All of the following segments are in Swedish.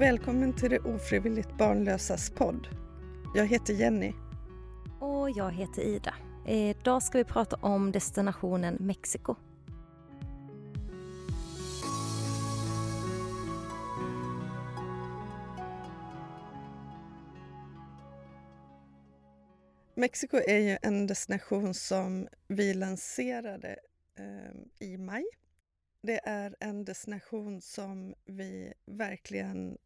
Välkommen till det ofrivilligt barnlösas podd. Jag heter Jenny. Och jag heter Ida. Idag ska vi prata om destinationen Mexiko. Mexiko är ju en destination som vi lanserade eh, i maj. Det är en destination som vi verkligen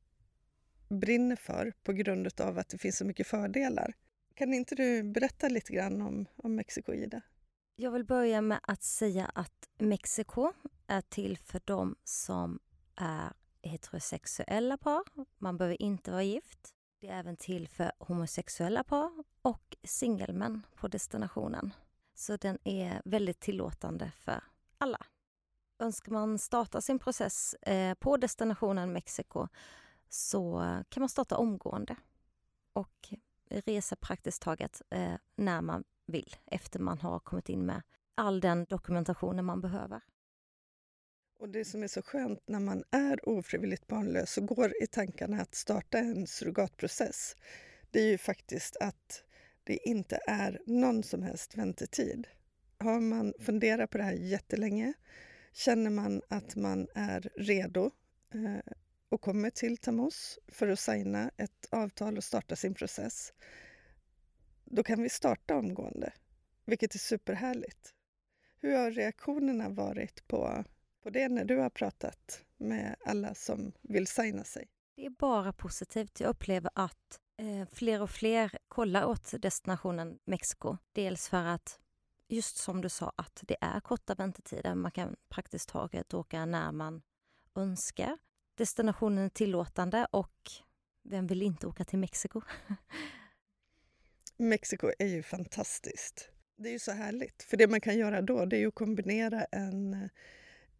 brinner för på grund av att det finns så mycket fördelar. Kan inte du berätta lite grann om, om Mexiko, Ida? Jag vill börja med att säga att Mexiko är till för dem som är heterosexuella par. Man behöver inte vara gift. Det är även till för homosexuella par och singelmän på destinationen. Så den är väldigt tillåtande för alla. Önskar man starta sin process eh, på destinationen Mexiko så kan man starta omgående och resa praktiskt taget eh, när man vill efter man har kommit in med all den dokumentationen man behöver. Och Det som är så skönt när man är ofrivilligt barnlös så går i tankarna att starta en surrogatprocess. Det är ju faktiskt att det inte är någon som helst väntetid. Har man funderat på det här jättelänge, känner man att man är redo eh, och kommer till Tamos för att signa ett avtal och starta sin process, då kan vi starta omgående, vilket är superhärligt. Hur har reaktionerna varit på, på det när du har pratat med alla som vill signa sig? Det är bara positivt. Jag upplever att eh, fler och fler kollar åt destinationen Mexiko. Dels för att, just som du sa, att det är korta väntetider. Man kan praktiskt taget åka när man önskar destinationen är tillåtande och vem vill inte åka till Mexiko? Mexiko är ju fantastiskt. Det är ju så härligt, för det man kan göra då det är att kombinera en,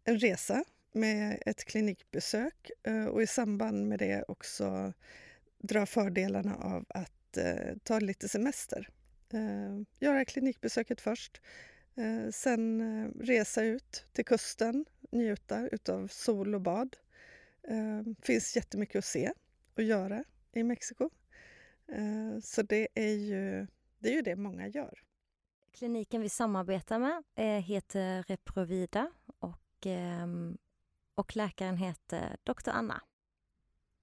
en resa med ett klinikbesök eh, och i samband med det också dra fördelarna av att eh, ta lite semester. Eh, göra klinikbesöket först, sen resa ut till kusten, njuta av sol och bad det finns jättemycket att se och göra i Mexiko. Ehm, så det är, ju, det är ju det många gör. Kliniken vi samarbetar med eh, heter Reprovida och, ehm, och läkaren heter Dr. Anna.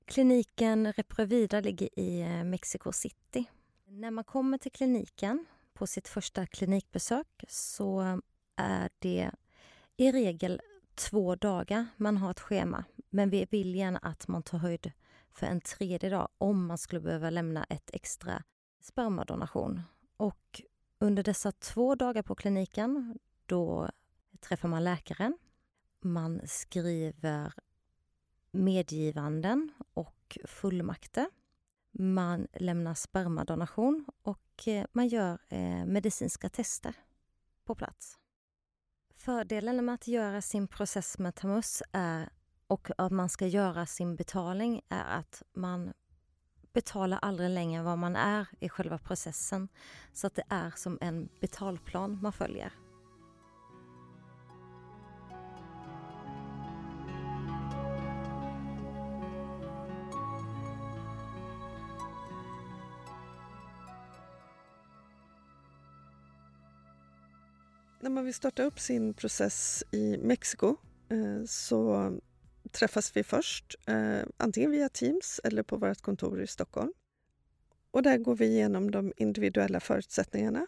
Kliniken Reprovida ligger i eh, Mexico City. När man kommer till kliniken på sitt första klinikbesök så är det i regel två dagar man har ett schema. Men vi vill gärna att man tar höjd för en tredje dag om man skulle behöva lämna ett extra spermadonation. Och under dessa två dagar på kliniken, då träffar man läkaren. Man skriver medgivanden och fullmakter. Man lämnar spermadonation och eh, man gör eh, medicinska tester på plats. Fördelen med att göra sin process med Tamus är, och att man ska göra sin betalning är att man betalar aldrig längre än vad man är i själva processen. Så att det är som en betalplan man följer. när man vill starta upp sin process i Mexiko eh, så träffas vi först, eh, antingen via Teams eller på vårt kontor i Stockholm. Och där går vi igenom de individuella förutsättningarna.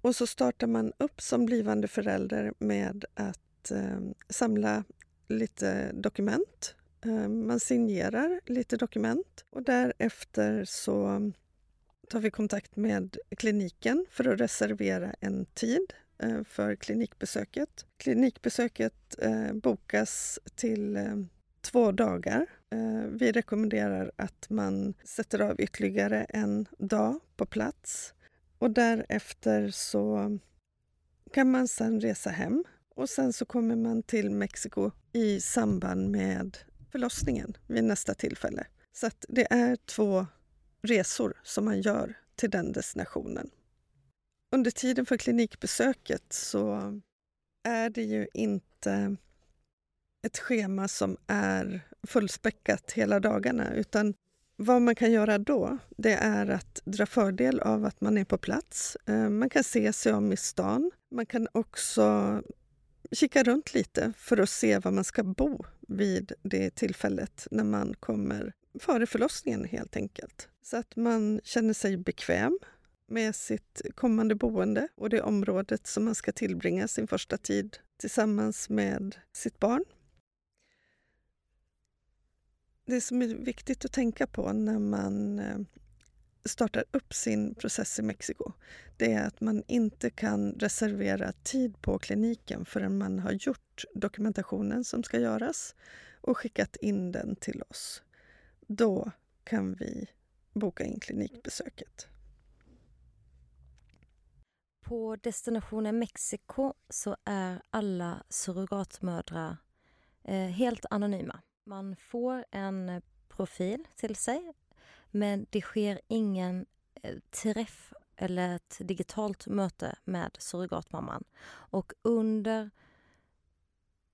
Och så startar man upp som blivande förälder med att eh, samla lite dokument. Eh, man signerar lite dokument och därefter så tar vi kontakt med kliniken för att reservera en tid Eh, för klinikbesöket. Klinikbesöket eh, bokas till eh, två dagar. Vi rekommenderar att man sätter av ytterligare en dag på plats och därefter så kan man sen resa hem och sen så kommer man till Mexiko i samband med förlossningen vid nästa tillfälle. Så det är två resor som man gör till den destinationen. Under tiden för klinikbesöket så är det ju inte ett schema som är fullspäckat hela dagarna utan vad man kan göra då, det är att dra fördel av att man är på plats. Eh, man kan se sig om i stan. Man kan också kika runt lite för att se var man ska bo vid det tillfället när man kommer före förlossningen helt enkelt. Så att man känner sig bekväm med sitt kommande boende och det området som man ska tillbringa sin första tid tillsammans med sitt barn. Det som är viktigt att tänka på när man eh, startar upp sin process i Mexiko det är att man inte kan reservera tid på kliniken förrän man har gjort dokumentationen som ska göras och skickat in den till oss. Då kan vi boka in klinikbesöket. På destinationen Mexiko så är alla surrogatmödrar eh, helt anonyma. Man får en eh, profil till sig men det sker ingen eh, träff eller ett digitalt möte med surrogatmamman. Och under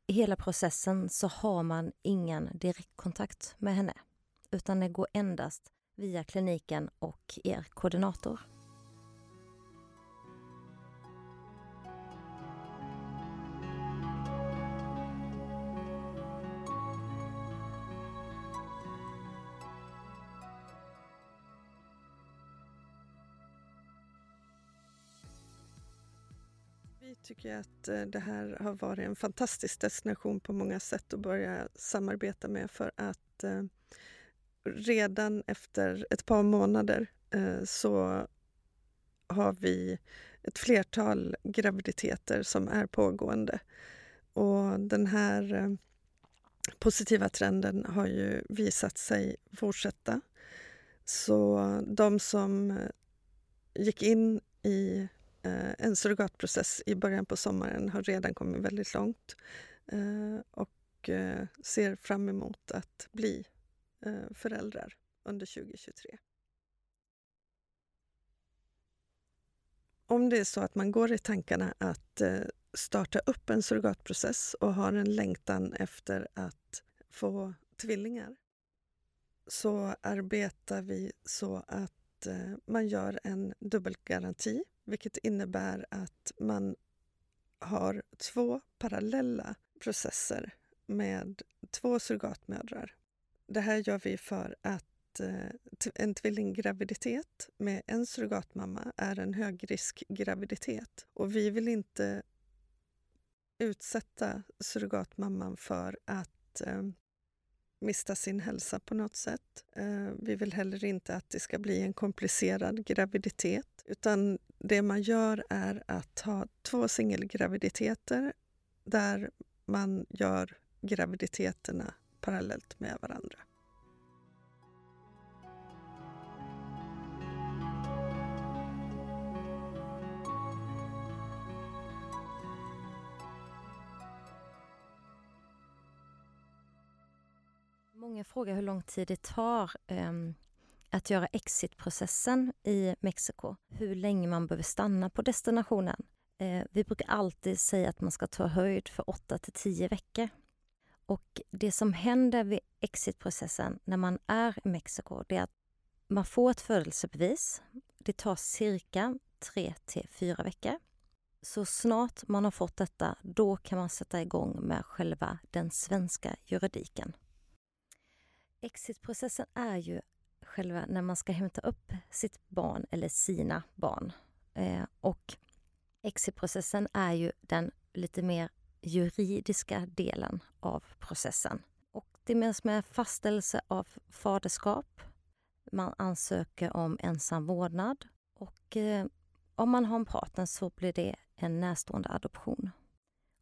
hela processen så har man ingen direktkontakt med henne utan det går endast via kliniken och er koordinator. Vi tycker att eh, det här har varit en fantastisk destination på många sätt att börja samarbeta med för att eh, redan efter ett par månader eh, så har vi ett flertal graviditeter som är pågående. Och den här positiva trenden har ju visat sig fortsätta. Så de som gick in i Eh, en surrogatprocess i början på sommaren har redan kommit väldigt långt eh, och eh, ser fram emot att bli eh, föräldrar under 2023. Om det är så att man går i tankarna att eh, starta upp en surrogatprocess och har en längtan efter att få tvillingar så arbetar vi så att Eh, man gör en dubbelgaranti vilket innebär att man har två parallella processer med två surrogatmödrar. Det här gör vi för att eh, en tvillinggraviditet med en surrogatmamma är en högriskgraviditet och vi vill inte utsätta surrogatmamman för att eh, mista sin hälsa på något sätt. Eh, vi vill heller inte att det ska bli en komplicerad graviditet utan det man gör är att ha två singelgraviditeter där man gör graviditeterna parallellt med varandra. Många frågar hur lång tid det tar um att göra exitprocessen i Mexiko, hur länge man behöver stanna på destinationen. Uh, vi brukar alltid säga att man ska ta höjd för 8 till 10 veckor. Och det som händer vid exitprocessen när man är i Mexiko, det är att man får ett födelsebevis. Det tar cirka 3 till 4 veckor. Så snart man har fått detta, då kan man sätta igång med själva den svenska juridiken. Exitprocessen är ju själva när man ska hämta upp sitt barn eller sina barn. Eh, och exitprocessen är ju den lite mer juridiska delen av processen. Och det är med fastställelse av faderskap. Man ansöker om ensam vårdnad och eh, om man har en partner så blir det en närstående adoption.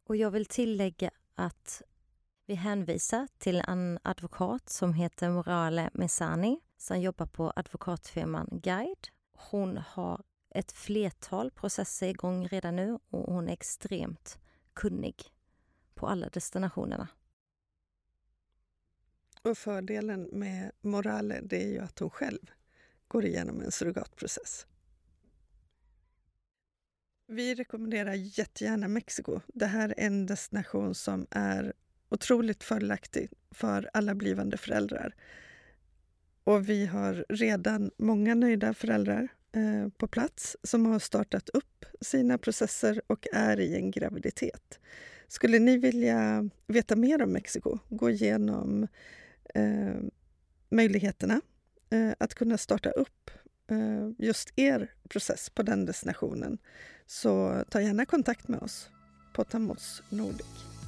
Och jag vill tillägga att vi hänvisar till en advokat som heter Morale Mesani som jobbar på advokatfirman Guide. Hon har ett flertal processer igång redan nu och hon är extremt kunnig på alla destinationerna. Och fördelen med Morale det är ju att hon själv går igenom en surrogatprocess. Vi rekommenderar jättegärna Mexiko. Det här är en destination som är otroligt fördelaktig för alla blivande föräldrar. Och vi har redan många nöjda föräldrar eh, på plats som har startat upp sina processer och är i en graviditet. Skulle ni vilja veta mer om Mexiko, gå igenom eh, möjligheterna eh, att kunna starta upp eh, just er process på den destinationen så ta gärna kontakt med oss på Tamos Nordic.